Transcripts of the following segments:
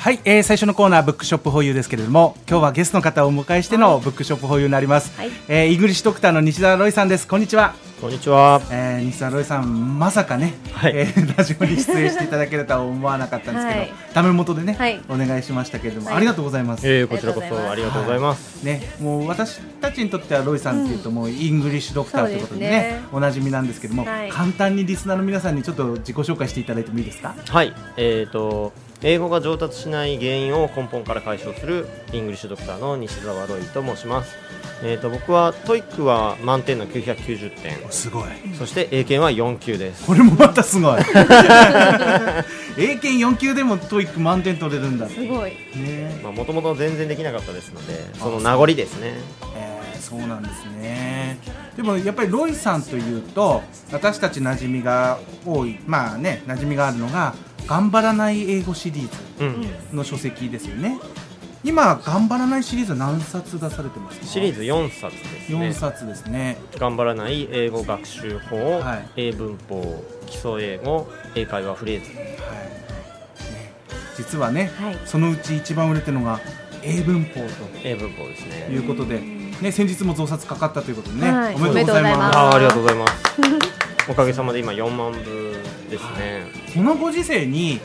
はい、えー、最初のコーナーブックショップ保有ですけれども今日はゲストの方をお迎えしてのブックショップ保有になります、はい。えー English Doctor の西澤ロイさんです。こんにちは、こんにちは。えー、西澤ロイさんまさかね、はい。えーラジオに出演していただけるとは思わなかったんですけど、はい。ダメ元でね、はい。お願いしましたけれども、はい。ありがとうございます、えー、こちらこそありがとうございます。ね、もう私たちにとってはロイさんっていうともう English Doctor ということでね,、ね。おなじみなんですけども、はい。簡単にリスナーの皆さんにちょっと自己紹介していただいてもいいですか？はい、えーと、英語が上達しない原因を根本から解消する English Doctor の西澤ロイと申します。えーと、僕は TOEIC は満点の990点、すごいそして英検は4級です。これもまたすごい 英検4級でも TOEIC 満点取れるんだすごい。ねまあ、もともと全然できなかったですので、あその名残ですね。えーそうなんですねでもやっぱりロイさんというと私たち馴染みが多いまあね馴染みがあるのが「頑張らない英語」シリーズうん。の書籍ですよね今頑張らないシリーズは何冊出されてますか？シリーズ4冊ですね4。冊ですね頑張らない英語学習法、はい英文法、基礎英語、英会話フレーズ。はい、ね、実はね、はいそのうち一番売れてるのが英文法英文法ですとね。いうことで、ね、先日も増刷かかったということでね、はいおめでとうございますあーありがとうございます。おかげさまで今4万部ですね。このご時世に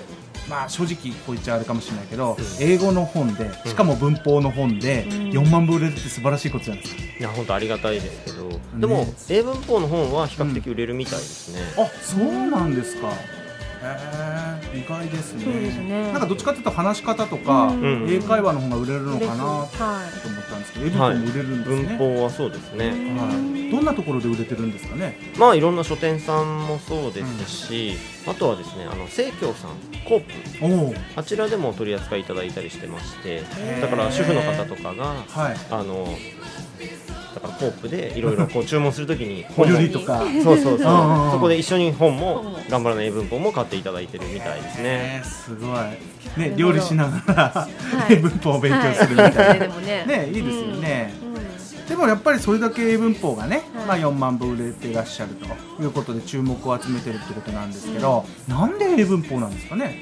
まあ正直こう言っちゃあれかもしれないけど、うん。英語の本でしかも文法の本でうん。4万部売れるって素晴らしいことじゃないですか、いや本当ありがたいですけど、でも英文法の本は比較的売れるみたいですね。あそうなんですか意外ですね。そうですね。なんかどっちかというと話し方とか、うん。英会話の方が売れるのかなと思はったんですけど、英文法も売れるんですね、文法はそうですね。はい、どんなところで売れてるんですかね？まあいろんな書店さんもそうですし、あとはですねあの生協さんコープ。あちらでも取り扱いいただいたりしてまして、ー。だから主婦の方とかがはい。あのだからコープでいろいろこう注文するときにお本理とか。そうそうそう。うんうんうん。そこで一緒に本も頑張らない英文法も買っていただいてるみたいですね。ねすごい。なね料理しながら、い。英文法を勉強するみたいな、はい。でもねねいいですよね、うん。でもやっぱりそれだけ英文法がね、はい。まあ、4万部売れていらっしゃるということで注目を集めてるってことなんですけど、なんで英文法なんですかね、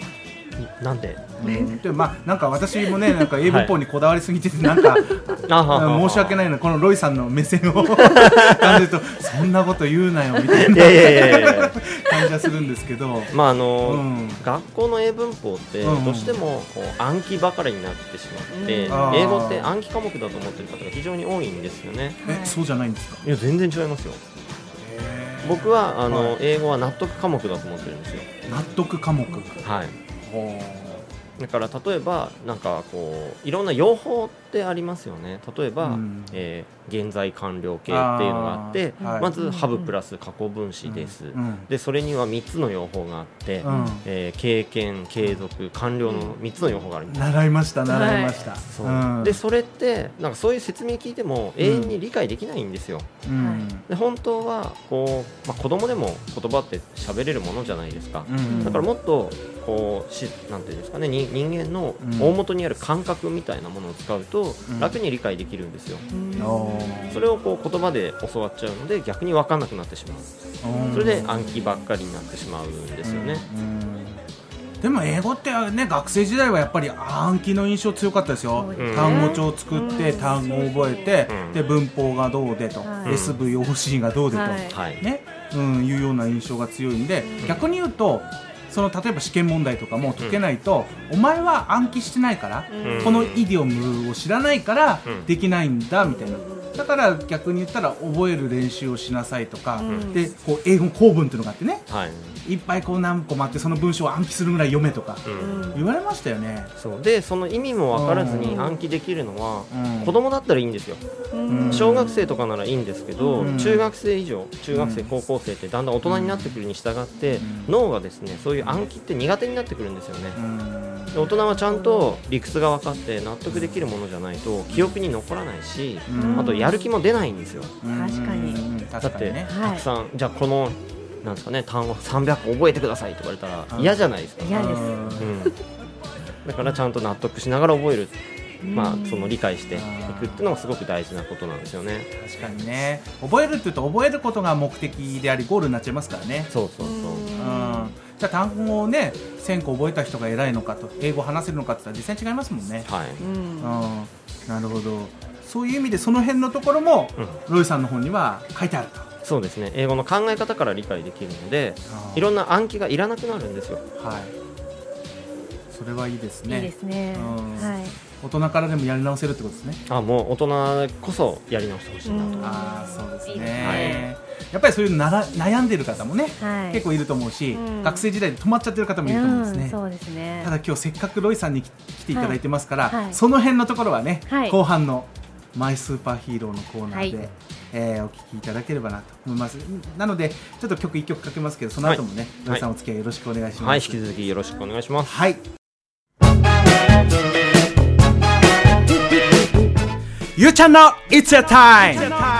なんで？うん、でまあなんか私もねなんか英文法にこだわりすぎててなんか、申し訳ないなこのロイさんの目線を 感じるとそんなこと言うなよみたいな感じはするんですけど、まああの、うん。学校の英文法ってどうしてもこう暗記ばかりになってしまって、うん。英語って暗記科目だと思ってる方が非常に多いんですよね。えそうじゃないんですか？いや全然違いますよ。僕はあの、はい。英語は納得科目だと思ってるんですよ。納得科目。はいほだから例えばなんかこういろんな用法ってありますよね。例えば、うん。えー現在完了形っていうのがあってあー。はい。まずハブプラス過去分詞です、うん。でそれには3つの用法があって、うん。えー経験継続完了の3つの用法があるんです。習いました習いました、そう。うん。でそれってなんかそういう説明聞いても永遠に理解できないんですよ、うん。で本当はこう、まあ、子供でも言葉って喋れるものじゃないですか、うん。だからもっとこうしなんていうんですかねに人間のうん。大元にある感覚みたいなものを使うとうん。楽に理解できるんですよ、それをこう言葉で教わっちゃうので逆に分かんなくなってしまう。それで暗記ばっかりになってしまうんですよね、うん。でも英語ってね学生時代はやっぱり暗記の印象強かったですよ。単語帳作ってうん。単語を覚えてうん。で文法がどうでとはい。SVOC がどうでとはい。はい、ね。うんいうような印象が強いんでうん逆に言うとその例えば試験問題とかも解けないとお前は暗記してないからうん。このイディオムを知らないからうん。できないんだみたいな。だから逆に言ったら覚える練習をしなさいとかうん。でこう英語構文っていうのがあってね。はいいっぱいこう何個もあってその文章を暗記するぐらい読めとかうん。言われましたよね。そう。でその意味も分からずにうん。暗記できるのはうん。子供だったらいいんですよ。うん。小学生とかならいいんですけど、うん。中学生以上中学生、うん。高校生ってだんだん大人になってくるに従って、うん。脳がですねそういう暗記って苦手になってくるんですよね、うん。で大人はちゃんと理屈が分かって納得できるものじゃないと記憶に残らないし、うん。あとやる気も出ないんですよ。確かに。うん。だって、ね。はいたくさんじゃあこのなんですかね単語300個覚えてくださいって言われたらうん。嫌じゃないですか、嫌です。うん。うん、だからちゃんと納得しながら覚える、まあ、その理解していくっていうのがすごく大事なことなんですよね。確かにね。覚えるっていうと覚えることが目的でありゴールになっちゃいますからね。そうそうそう。うん。じじゃあ単語をね1000個覚えた人が偉いのかと英語話せるのかって言ったら実際違いますもんね、はい。うん。うん、なるほど。そういう意味でその辺のところも、ロイさんの本には書いてあるとそうですね。英語の考え方から理解できるのでいろんな暗記がいらなくなるんですよ。はい。それはいいですね。いいですね。うん。はい。大人からでもやり直せるってことですね。あもう大人こそやり直してほしいなと、うんああそうですね。いい。やっぱりそういうなら悩んでる方もね、はい。結構いると思うし、うん。学生時代で止まっちゃってる方もいると思うんですね、うんそうですね。ただ今日せっかくロイさんに来来ていただいてますから、はい。はい。その辺のところはね、はい。後半の「マイスーパーヒーロー」のコーナーで、はいえーお聞きいただければなと思います。なのでちょっと曲1曲かけますけどその後もね、はい。さんお付き合いよろしくお願いします。はい。引き続きよろしくお願いします。はい。ゆうちゃんの It's a time!